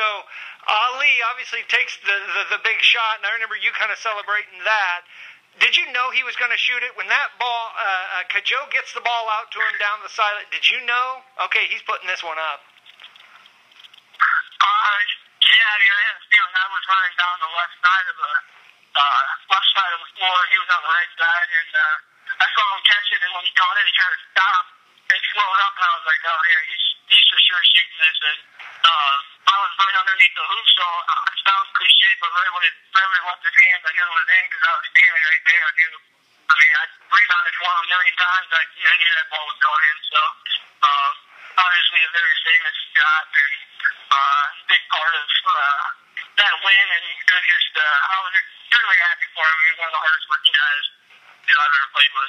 so Ali obviously takes the, the, the big shot, and I remember you kind of celebrating that. Did you know he was going to shoot it when that ball? Uh, uh, Kwadzo gets the ball out to him down the side. Did you know? Okay, he's putting this one up. Uh, yeah, mean, I had a feeling I was running down the left side of the uh, left side of the floor. He was on the right side, and uh, I saw him catch it. And when he caught it, he tried to stop and slowed up, and I was like, oh yeah, he's he's for sure shooting this. And uh, I was right underneath the hoop, so it sounds cliche, but right when it right left his hands, I knew it was in because I was standing right there. I knew. I mean, I rebounded for him a million times. I, I knew that ball was going in. So, uh, obviously, a very famous shot and uh, big part of uh, that win. And it was just, uh, I was really happy for him. He was one of the hardest working guys know, I've ever played with.